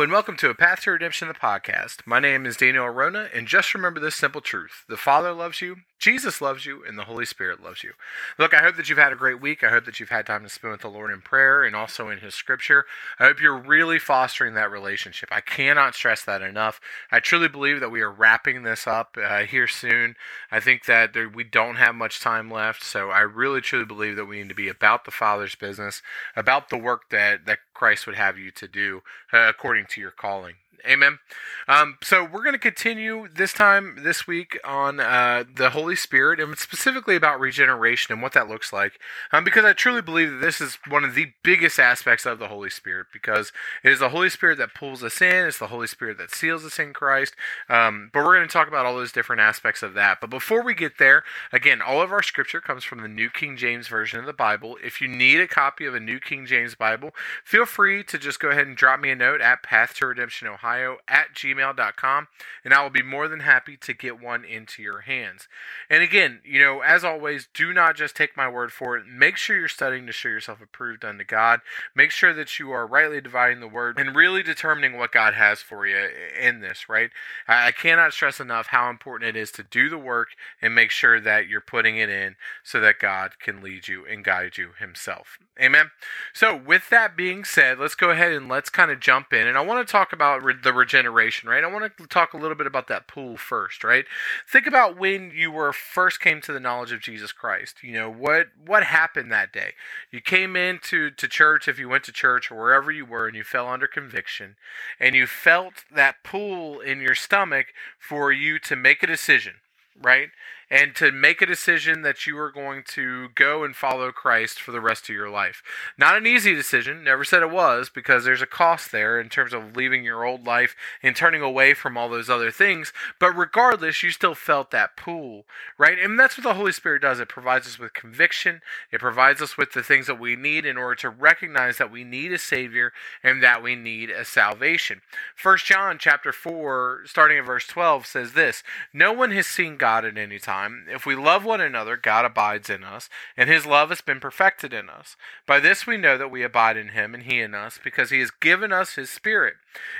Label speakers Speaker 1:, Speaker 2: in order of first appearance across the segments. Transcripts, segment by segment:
Speaker 1: And welcome to A Path to Redemption, the podcast. My name is Daniel Arona, and just remember this simple truth the Father loves you, Jesus loves you, and the Holy Spirit loves you. Look, I hope that you've had a great week. I hope that you've had time to spend with the Lord in prayer and also in His Scripture. I hope you're really fostering that relationship. I cannot stress that enough. I truly believe that we are wrapping this up uh, here soon. I think that there, we don't have much time left, so I really truly believe that we need to be about the Father's business, about the work that, that Christ would have you to do uh, according to your calling. Amen. Um, so we're going to continue this time this week on uh, the Holy Spirit and specifically about regeneration and what that looks like. Um, because I truly believe that this is one of the biggest aspects of the Holy Spirit because it is the Holy Spirit that pulls us in. It's the Holy Spirit that seals us in Christ. Um, but we're going to talk about all those different aspects of that. But before we get there, again, all of our scripture comes from the New King James Version of the Bible. If you need a copy of a New King James Bible, feel free to just go ahead and drop me a note at Path to Redemption Ohio ohio at gmail.com and i will be more than happy to get one into your hands. And again you know as always do not just take my word for it. Make sure you're studying to show yourself approved unto god. Make sure that you are rightly dividing the word and really determining what god has for you in this right? I cannot stress enough how important it is to do the work and make sure that you're putting it in so that god can lead you and guide you himself. Amen? So with that being said let's go ahead and let's kind of jump in. And i want to talk about the regeneration, right? I want to talk a little bit about that pool first, right? Think about when you were first came to the knowledge of Jesus Christ. You know what what happened that day? You came into to church, if you went to church or wherever you were, and you fell under conviction, and you felt that pull in your stomach for you to make a decision, right? And to make a decision that you are going to go and follow Christ for the rest of your life. Not an easy decision, never said it was, because there's a cost there in terms of leaving your old life and turning away from all those other things. But regardless, you still felt that pull, right? And that's what the Holy Spirit does. It provides us with conviction, it provides us with the things that we need in order to recognize that we need a Savior and that we need a salvation. First John chapter 4, starting at verse 12, says this No one has seen God at any time time, if we love one another, God abides in us, and his love has been perfected in us. By this we know that we abide in him, and he in us, because he has given us his Spirit.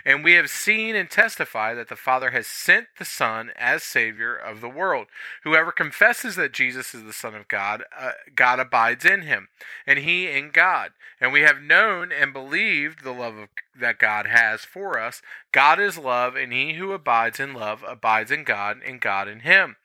Speaker 1: And we have seen and testify that the Father has sent the Son as Savior of the world. Whoever confesses that Jesus is the Son of God, uh, God abides in him, and he in God. And we have known and believed the love of, that God has for us. God is love, and he who abides in love abides in God, and God in him.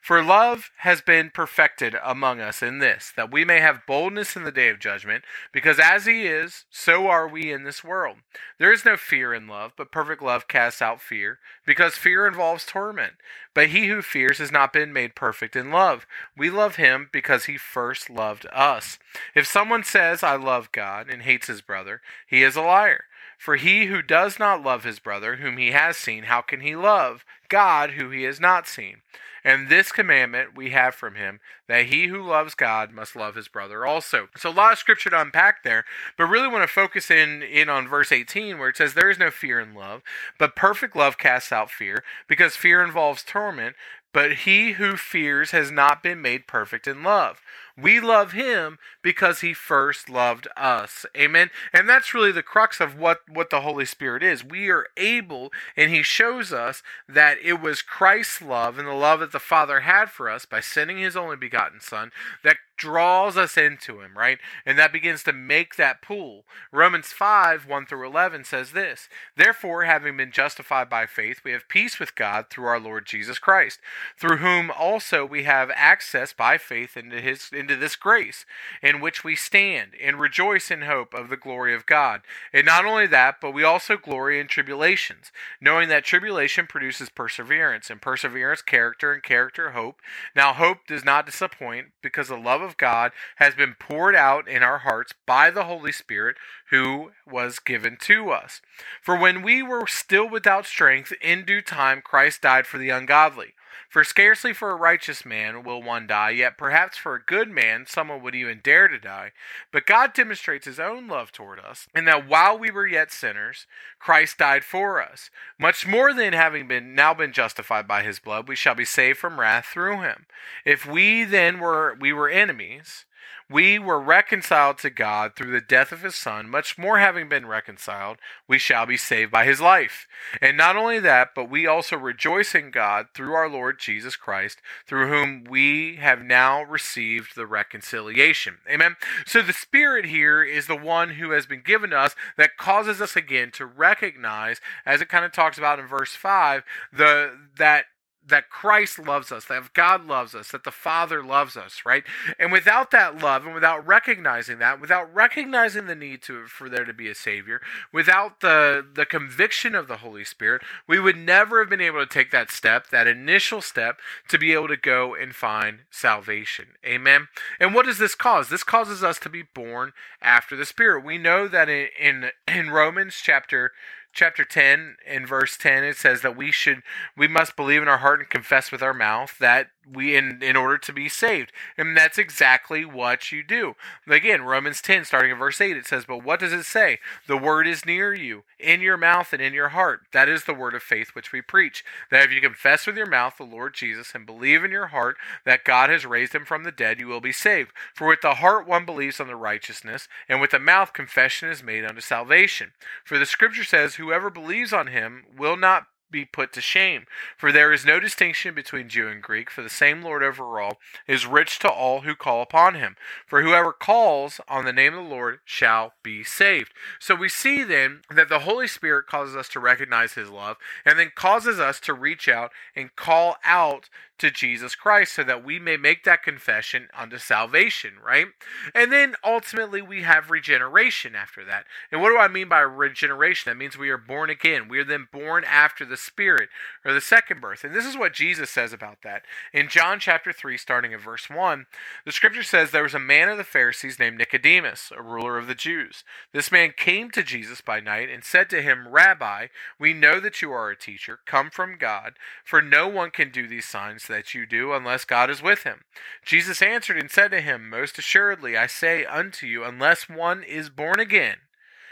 Speaker 1: For love has been perfected among us in this, that we may have boldness in the day of judgment, because as he is, so are we in this world. There is no fear in love, but perfect love casts out fear, because fear involves torment. But he who fears has not been made perfect in love. We love him because he first loved us. If someone says, I love God, and hates his brother, he is a liar. For he who does not love his brother, whom he has seen, how can he love God, who he has not seen? And this commandment we have from him that he who loves God must love his brother also. So a lot of scripture to unpack there, but really want to focus in in on verse 18 where it says there is no fear in love, but perfect love casts out fear, because fear involves torment, but he who fears has not been made perfect in love. We love him because he first loved us. Amen. And that's really the crux of what, what the Holy Spirit is. We are able, and he shows us that it was Christ's love and the love that the Father had for us by sending his only begotten Son that draws us into him, right? And that begins to make that pool. Romans 5 1 through 11 says this Therefore, having been justified by faith, we have peace with God through our Lord Jesus Christ, through whom also we have access by faith into his into this grace in which we stand and rejoice in hope of the glory of God. And not only that, but we also glory in tribulations, knowing that tribulation produces perseverance, and perseverance character, and character hope. Now hope does not disappoint, because the love of God has been poured out in our hearts by the Holy Spirit who was given to us. For when we were still without strength, in due time Christ died for the ungodly. For scarcely for a righteous man will one die, yet perhaps for a good man someone would even dare to die. But God demonstrates his own love toward us, in that while we were yet sinners, Christ died for us. Much more than having been now been justified by his blood, we shall be saved from wrath through him. If we then were we were enemies, We were reconciled to God through the death of his Son, much more having been reconciled, we shall be saved by his life. And not only that, but we also rejoice in God through our Lord Jesus Christ, through whom we have now received the reconciliation. Amen. So the Spirit here is the one who has been given us that causes us again to recognize, as it kind of talks about in verse 5, the that that Christ loves us, that God loves us, that the Father loves us, right? And without that love and without recognizing that, without recognizing the need to for there to be a savior, without the the conviction of the Holy Spirit, we would never have been able to take that step, that initial step to be able to go and find salvation. Amen. And what does this cause? This causes us to be born after the Spirit. We know that in in, in Romans chapter chapter 10 in verse 10 it says that we should we must believe in our heart and confess with our mouth that we in in order to be saved. And that's exactly what you do. Again romans 10 starting in verse 8 it says but what does it say? The word is near you in your mouth and in your heart. That is the word of faith which we preach that if you confess with your mouth the lord jesus and believe in your heart that god has raised him from the dead you will be saved. For with the heart one believes on the righteousness and with the mouth confession is made unto salvation. For the scripture says whoever believes on him will not be put to shame. For there is no distinction between Jew and Greek, for the same Lord over all is rich to all who call upon him. For whoever calls on the name of the Lord shall be saved. So we see then that the Holy Spirit causes us to recognize his love and then causes us to reach out and call out to Jesus Christ so that we may make that confession unto salvation, right? And then ultimately we have regeneration after that. And what do I mean by regeneration? That means we are born again. We are then born after the Spirit or the second birth. And this is what Jesus says about that. In John chapter 3, starting at verse 1, the scripture says there was a man of the Pharisees named Nicodemus, a ruler of the Jews. This man came to Jesus by night and said to him, Rabbi, we know that you are a teacher, come from God, for no one can do these signs that you do unless God is with him. Jesus answered and said to him, Most assuredly I say unto you, unless one is born again,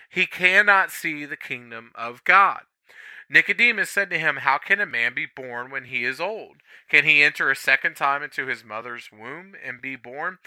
Speaker 1: he cannot see the kingdom of God. Nicodemus said to him, How can a man be born when he is old? Can he enter a second time into his mother's womb and be born?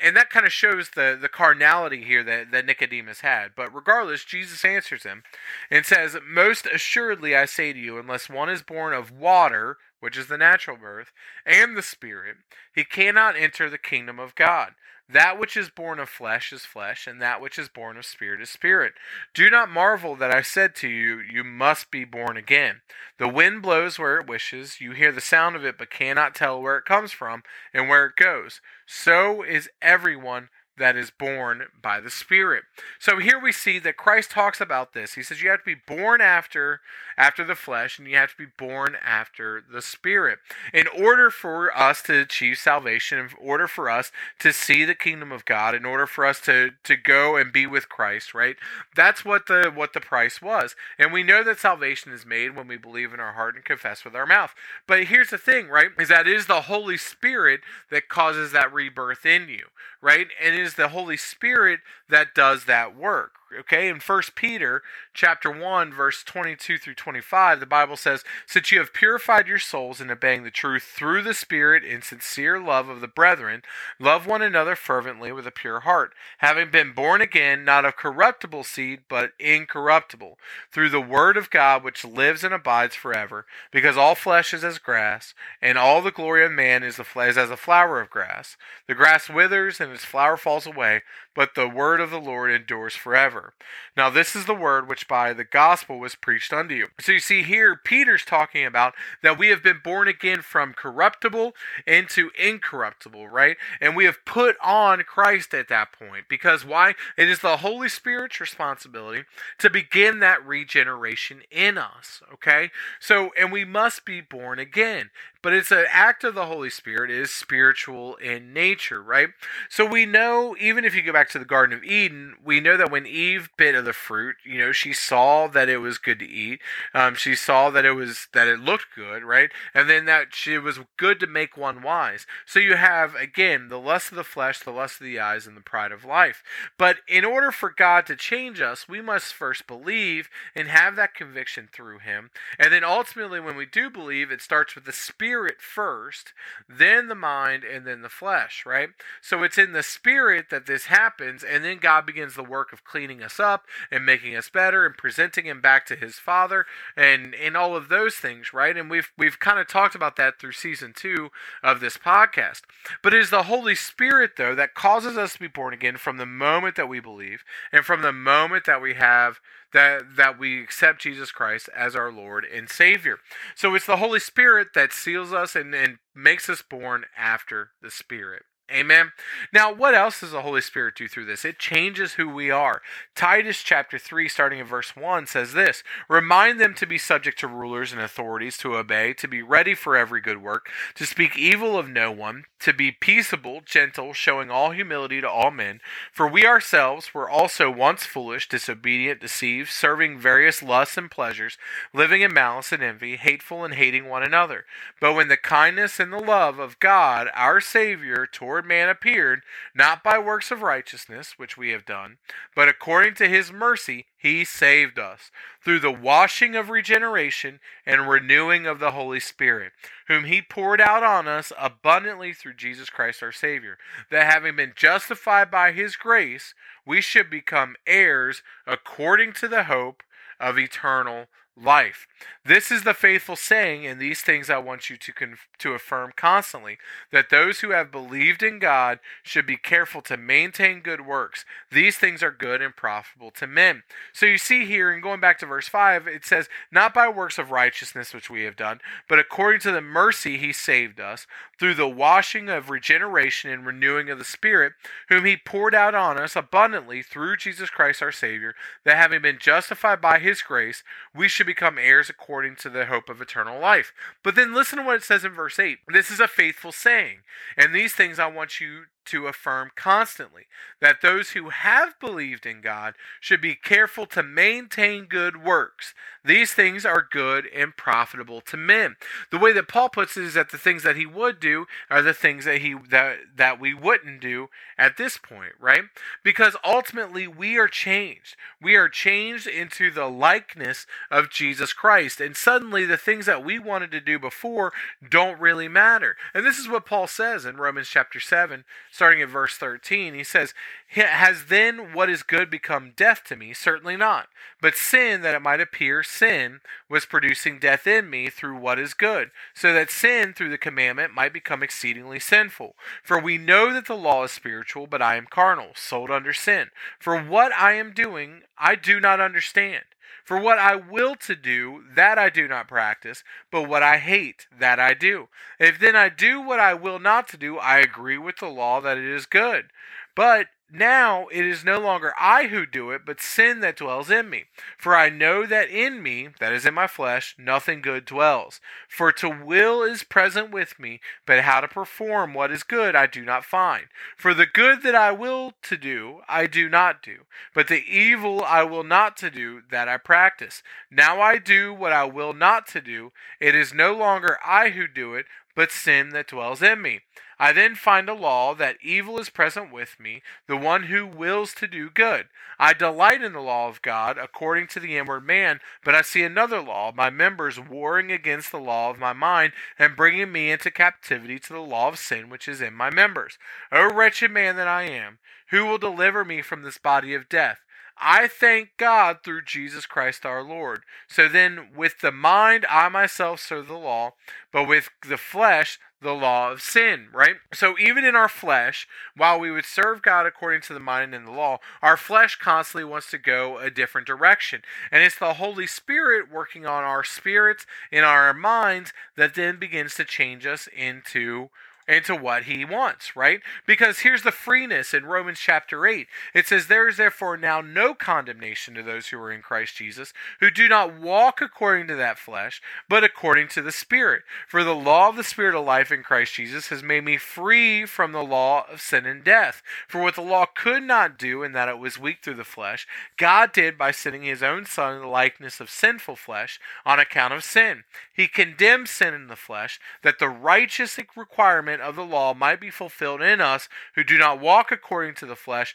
Speaker 1: and that kind of shows the the carnality here that, that Nicodemus had. But regardless, Jesus answers him and says, Most assuredly I say to you, unless one is born of water, which is the natural birth, and the Spirit, he cannot enter the kingdom of God. That which is born of flesh is flesh, and that which is born of spirit is spirit. Do not marvel that I said to you, You must be born again. The wind blows where it wishes, you hear the sound of it, but cannot tell where it comes from and where it goes. So is everyone that is born by the Spirit. So here we see that Christ talks about this. He says you have to be born after after the flesh and you have to be born after the Spirit. In order for us to achieve salvation, in order for us to see the kingdom of God, in order for us to to go and be with Christ, right? That's what the what the price was. And we know that salvation is made when we believe in our heart and confess with our mouth. But here's the thing, right? Is that it is the Holy Spirit that causes that rebirth in you, right? And it is the Holy Spirit that does that work, okay? In first peter chapter 1 verse 22 through 25 the bible says since you have purified your souls in obeying the truth through the spirit in sincere love of the brethren love one another fervently with a pure heart having been born again not of corruptible seed but incorruptible through the word of god which lives and abides forever because all flesh is as grass and all the glory of man is, the, is as a flower of grass. The grass withers and its flower falls away but the word of the lord endures forever. Now, this is the word which by the gospel was preached unto you. So you see here, Peter's talking about that we have been born again from corruptible into incorruptible, right? And we have put on Christ at that point. Because why? It is the Holy Spirit's responsibility to begin that regeneration in us, okay? So, and we must be born again but it's an act of the Holy Spirit. It is spiritual in nature, right? So we know, even if you go back to the Garden of Eden, we know that when Eve bit of the fruit, you know, she saw that it was good to eat. Um, she saw that it was that it looked good, right? And then that she was good to make one wise. So you have again the lust of the flesh, the lust of the eyes, and the pride of life. But in order for God to change us, we must first believe and have that conviction through Him, and then ultimately, when we do believe, it starts with the Spirit spirit first, then the mind, and then the flesh, right? So it's in the spirit that this happens, and then God begins the work of cleaning us up and making us better and presenting him back to his father and and all of those things, right? And we've we've kind of talked about that through season two of this podcast. But it is the Holy Spirit, though, that causes us to be born again from the moment that we believe and from the moment that we have that that we accept Jesus Christ as our Lord and Savior. So it's the Holy Spirit that seals us and, and makes us born after the Spirit. Amen. Now, what else does the Holy Spirit do through this? It changes who we are. Titus chapter 3, starting in verse 1, says this Remind them to be subject to rulers and authorities, to obey, to be ready for every good work, to speak evil of no one, to be peaceable, gentle, showing all humility to all men. For we ourselves were also once foolish, disobedient, deceived, serving various lusts and pleasures, living in malice and envy, hateful and hating one another. But when the kindness and the love of God, our Savior, toward man appeared, not by works of righteousness, which we have done, but according to his mercy, he saved us, through the washing of regeneration and renewing of the Holy Spirit, whom he poured out on us abundantly through Jesus Christ our Savior, that having been justified by his grace, we should become heirs according to the hope of eternal life. This is the faithful saying, and these things I want you to conf- to affirm constantly that those who have believed in God should be careful to maintain good works. These things are good and profitable to men. So you see here, and going back to verse 5, it says, Not by works of righteousness which we have done, but according to the mercy he saved us, through the washing of regeneration and renewing of the Spirit, whom he poured out on us abundantly through Jesus Christ our Savior, that having been justified by his grace, we should become heirs according to the hope of eternal life. But then listen to what it says in verse 8. This is a faithful saying, and these things I want you to affirm constantly that those who have believed in God should be careful to maintain good works. These things are good and profitable to men. The way that Paul puts it is that the things that he would do are the things that he that that we wouldn't do at this point, right? Because ultimately we are changed. We are changed into the likeness of Jesus Christ. And suddenly the things that we wanted to do before don't really matter. And this is what Paul says in Romans chapter 7 starting at verse 13, he says, Has then what is good become death to me? Certainly not. But sin, that it might appear sin, was producing death in me through what is good, so that sin through the commandment might become exceedingly sinful. For we know that the law is spiritual, but I am carnal, sold under sin. For what I am doing, I do not understand. For what I will to do, that I do not practice, but what I hate, that I do. If then I do what I will not to do, I agree with the law that it is good. But now it is no longer I who do it, but sin that dwells in me. For I know that in me, that is in my flesh, nothing good dwells. For to will is present with me, but how to perform what is good I do not find. For the good that I will to do, I do not do, but the evil I will not to do, that I practice. Now I do what I will not to do. It is no longer I who do it, but sin that dwells in me. I then find a law that evil is present with me, the one who wills to do good. I delight in the law of God according to the inward man, but I see another law, my members warring against the law of my mind and bringing me into captivity to the law of sin which is in my members. O wretched man that I am, who will deliver me from this body of death? I thank God through Jesus Christ our Lord. So then, with the mind, I myself serve the law, but with the flesh, the law of sin, right? So even in our flesh, while we would serve God according to the mind and the law, our flesh constantly wants to go a different direction. And it's the Holy Spirit working on our spirits in our minds that then begins to change us into into what he wants, right? Because here's the freeness in Romans chapter 8. It says, There is therefore now no condemnation to those who are in Christ Jesus, who do not walk according to that flesh, but according to the Spirit. For the law of the Spirit of life in Christ Jesus has made me free from the law of sin and death. For what the law could not do, in that it was weak through the flesh, God did by sending his own Son in the likeness of sinful flesh on account of sin. He condemned sin in the flesh, that the righteous requirement of the law might be fulfilled in us who do not walk according to the flesh,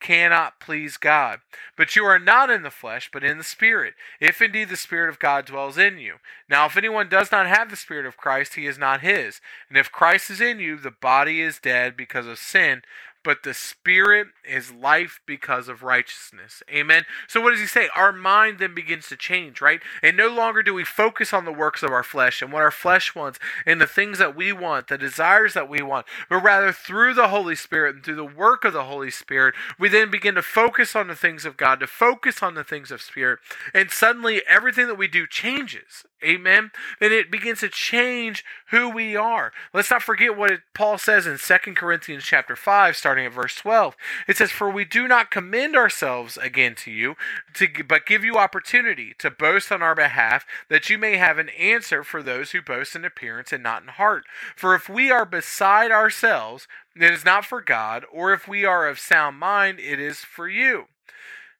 Speaker 1: cannot please God. But you are not in the flesh, but in the Spirit, if indeed the Spirit of God dwells in you. Now, if anyone does not have the Spirit of Christ, he is not his. And if Christ is in you, the body is dead because of sin, but the spirit is life because of righteousness. Amen. So what does he say? Our mind then begins to change, right? And no longer do we focus on the works of our flesh and what our flesh wants and the things that we want, the desires that we want, but rather through the Holy Spirit and through the work of the Holy Spirit, we then begin to focus on the things of God, to focus on the things of Spirit, and suddenly everything that we do changes. Amen. And it begins to change who we are. Let's not forget what Paul says in 2 Corinthians chapter 5, starting at verse 12. It says, For we do not commend ourselves again to you, to, but give you opportunity to boast on our behalf, that you may have an answer for those who boast in appearance and not in heart. For if we are beside ourselves, it is not for God, or if we are of sound mind, it is for you.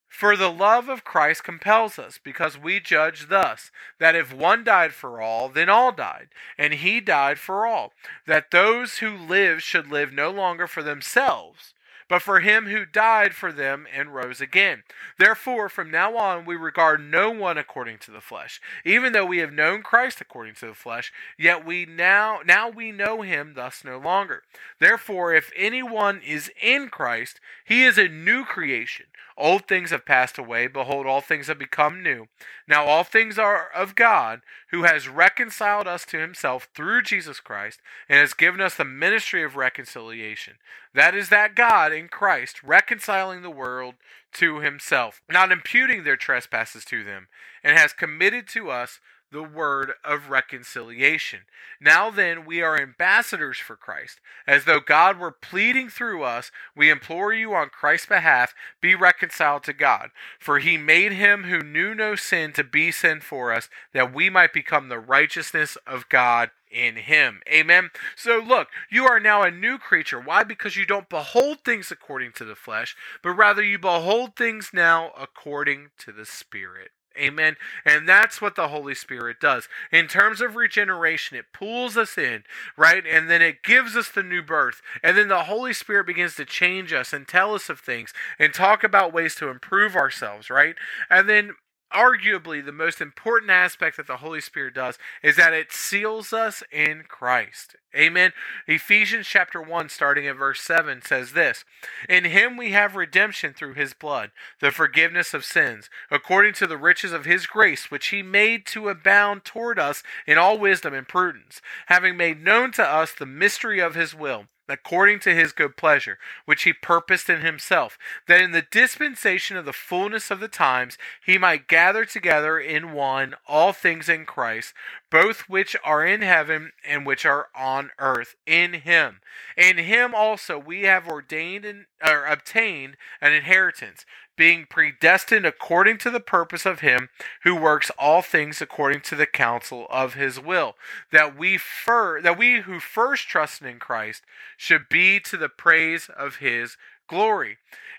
Speaker 1: For the love of Christ compels us, because we judge thus that if one died for all, then all died, and he died for all, that those who live should live no longer for themselves, but for him who died for them and rose again. Therefore, from now on, we regard no one according to the flesh. Even though we have known Christ according to the flesh, yet we now now we know him thus no longer. Therefore, if anyone is in Christ, he is a new creation. Old things have passed away. Behold, all things have become new. Now all things are of God, who has reconciled us to himself through Jesus Christ, and has given us the ministry of reconciliation. That is that God in Christ, reconciling the world to himself, not imputing their trespasses to them, and has committed to us the word of reconciliation. Now then, we are ambassadors for Christ. As though God were pleading through us, we implore you on Christ's behalf, be reconciled to God. For he made him who knew no sin to be sin for us, that we might become the righteousness of God in him. Amen. So look, you are now a new creature. Why? Because you don't behold things according to the flesh, but rather you behold things now according to the Spirit. Amen. And that's what the Holy Spirit does. In terms of regeneration, it pulls us in, right? And then it gives us the new birth. And then the Holy Spirit begins to change us and tell us of things and talk about ways to improve ourselves, right? And then arguably the most important aspect that the Holy Spirit does is that it seals us in Christ. Amen. Ephesians chapter 1, starting at verse 7, says this In him we have redemption through his blood, the forgiveness of sins, according to the riches of his grace, which he made to abound toward us in all wisdom and prudence, having made known to us the mystery of his will according to his good pleasure, which he purposed in himself, that in the dispensation of the fullness of the times he might gather together in one all things in Christ, both which are in heaven and which are on earth, in him. In him also we have ordained and or obtained an inheritance being predestined according to the purpose of him who works all things according to the counsel of his will. That we fir- that we who first trusted in Christ should be to the praise of his glory.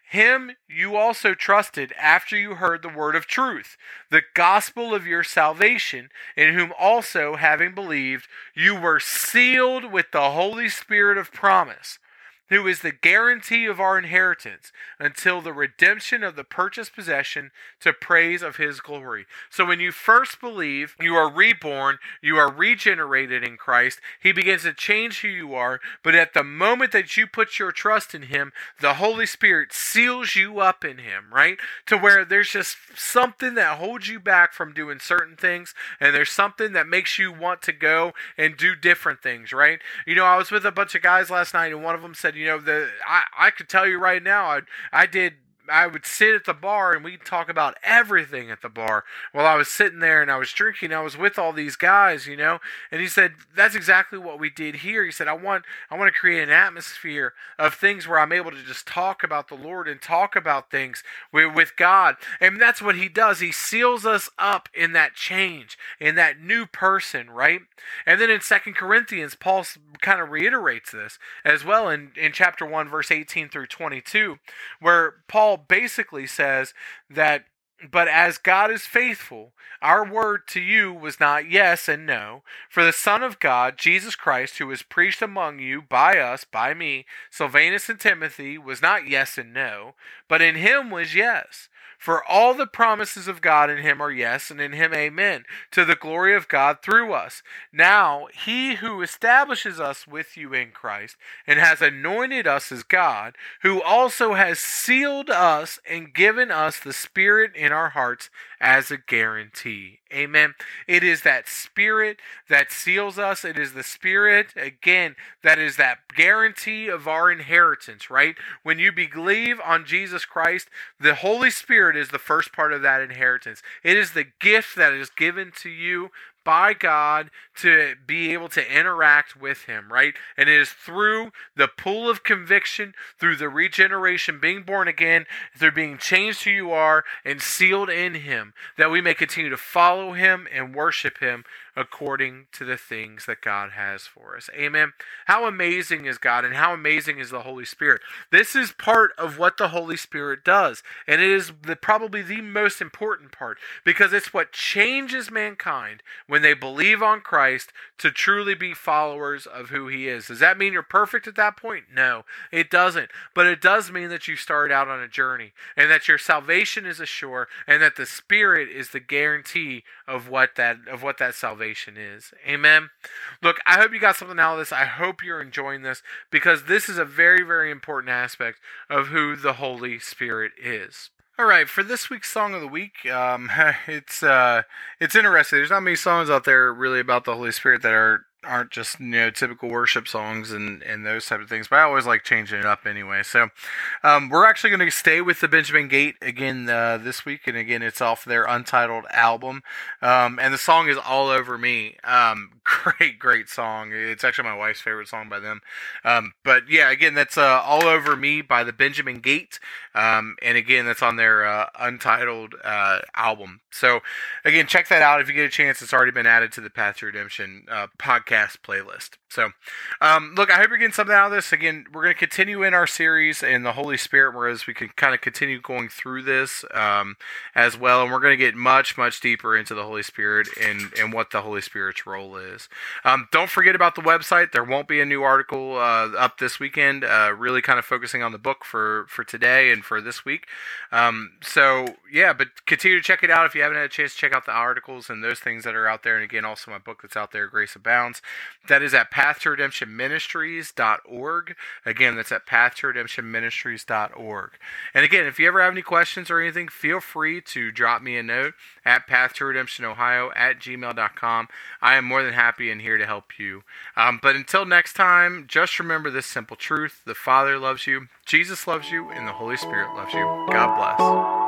Speaker 1: Him you also trusted after you heard the word of truth, the gospel of your salvation, in whom also, having believed, you were sealed with the Holy Spirit of promise who is the guarantee of our inheritance until the redemption of the purchased possession to praise of his glory. So when you first believe, you are reborn, you are regenerated in Christ. He begins to change who you are, but at the moment that you put your trust in him, the Holy Spirit seals you up in him, right? To where there's just something that holds you back from doing certain things, and there's something that makes you want to go and do different things, right? You know, I was with a bunch of guys last night, and one of them said, you know, the I, I could tell you right now, I I did I would sit at the bar and we'd talk about everything at the bar while I was sitting there and I was drinking. I was with all these guys, you know. And he said that's exactly what we did here. He said I want I want to create an atmosphere of things where I'm able to just talk about the Lord and talk about things with, with God. And that's what he does. He seals us up in that change, in that new person, right? And then in Second Corinthians, Paul kind of reiterates this as well in, in chapter 1, verse 18 through 22, where Paul basically says that but as God is faithful, our word to you was not yes and no. For the Son of God, Jesus Christ, who was preached among you by us, by me, Silvanus and Timothy, was not yes and no, but in him was yes. For all the promises of God in him are yes, and in him amen, to the glory of God through us. Now, he who establishes us with you in Christ, and has anointed us as God, who also has sealed us and given us the Spirit in our hearts as a guarantee. Amen. It is that spirit that seals us. It is the spirit, again, that is that guarantee of our inheritance, right? When you believe on Jesus Christ, the Holy Spirit is the first part of that inheritance. It is the gift that is given to you by God to be able to interact with Him, right? And it is through the pool of conviction, through the regeneration, being born again, through being changed who you are and sealed in Him, that we may continue to follow Him and worship Him according to the things that God has for us. Amen. How amazing is God and how amazing is the Holy Spirit. This is part of what the Holy Spirit does, and it is the, probably the most important part because it's what changes mankind when they believe on Christ to truly be followers of who he is. Does that mean you're perfect at that point? No, it doesn't. But it does mean that you started out on a journey and that your salvation is assured and that the Spirit is the guarantee of what that of what that salvation salvation is. Amen. Look, I hope you got something out of this. I hope you're enjoying this because this is a very, very important aspect of who the Holy Spirit is. All right, for this week's song of the week, um, it's uh, it's interesting. There's not many songs out there really about the Holy Spirit that are aren't just you know typical worship songs and and those type of things but i always like changing it up anyway. So um, we're actually going to stay with the benjamin gate again uh, this week and again it's off their untitled album um, and the song is all over me. Um, great great song. It's actually my wife's favorite song by them. Um, but yeah again that's uh, all over me by the benjamin gate um, and again that's on their uh, untitled uh, album. So again check that out if you get a chance. It's already been added to the path to redemption uh, podcast podcast playlist. So, um, look, I hope you're getting something out of this. Again, we're going to continue in our series in the Holy Spirit, whereas we can kind of continue going through this um, as well. And we're going to get much, much deeper into the Holy Spirit and, and what the Holy Spirit's role is. Um, don't forget about the website. There won't be a new article uh, up this weekend, uh, really kind of focusing on the book for, for today and for this week. Um, so, yeah, but continue to check it out if you haven't had a chance to check out the articles and those things that are out there. And again, also my book that's out there, Grace Abounds. That is at Path to Redemption Ministries.org. Again, that's at Path to Redemption Ministries.org. And again, if you ever have any questions or anything, feel free to drop me a note at Path to Redemption Ohio at gmail.com. I am more than happy and here to help you. Um, but until next time, just remember this simple truth the Father loves you, Jesus loves you, and the Holy Spirit loves you. God bless.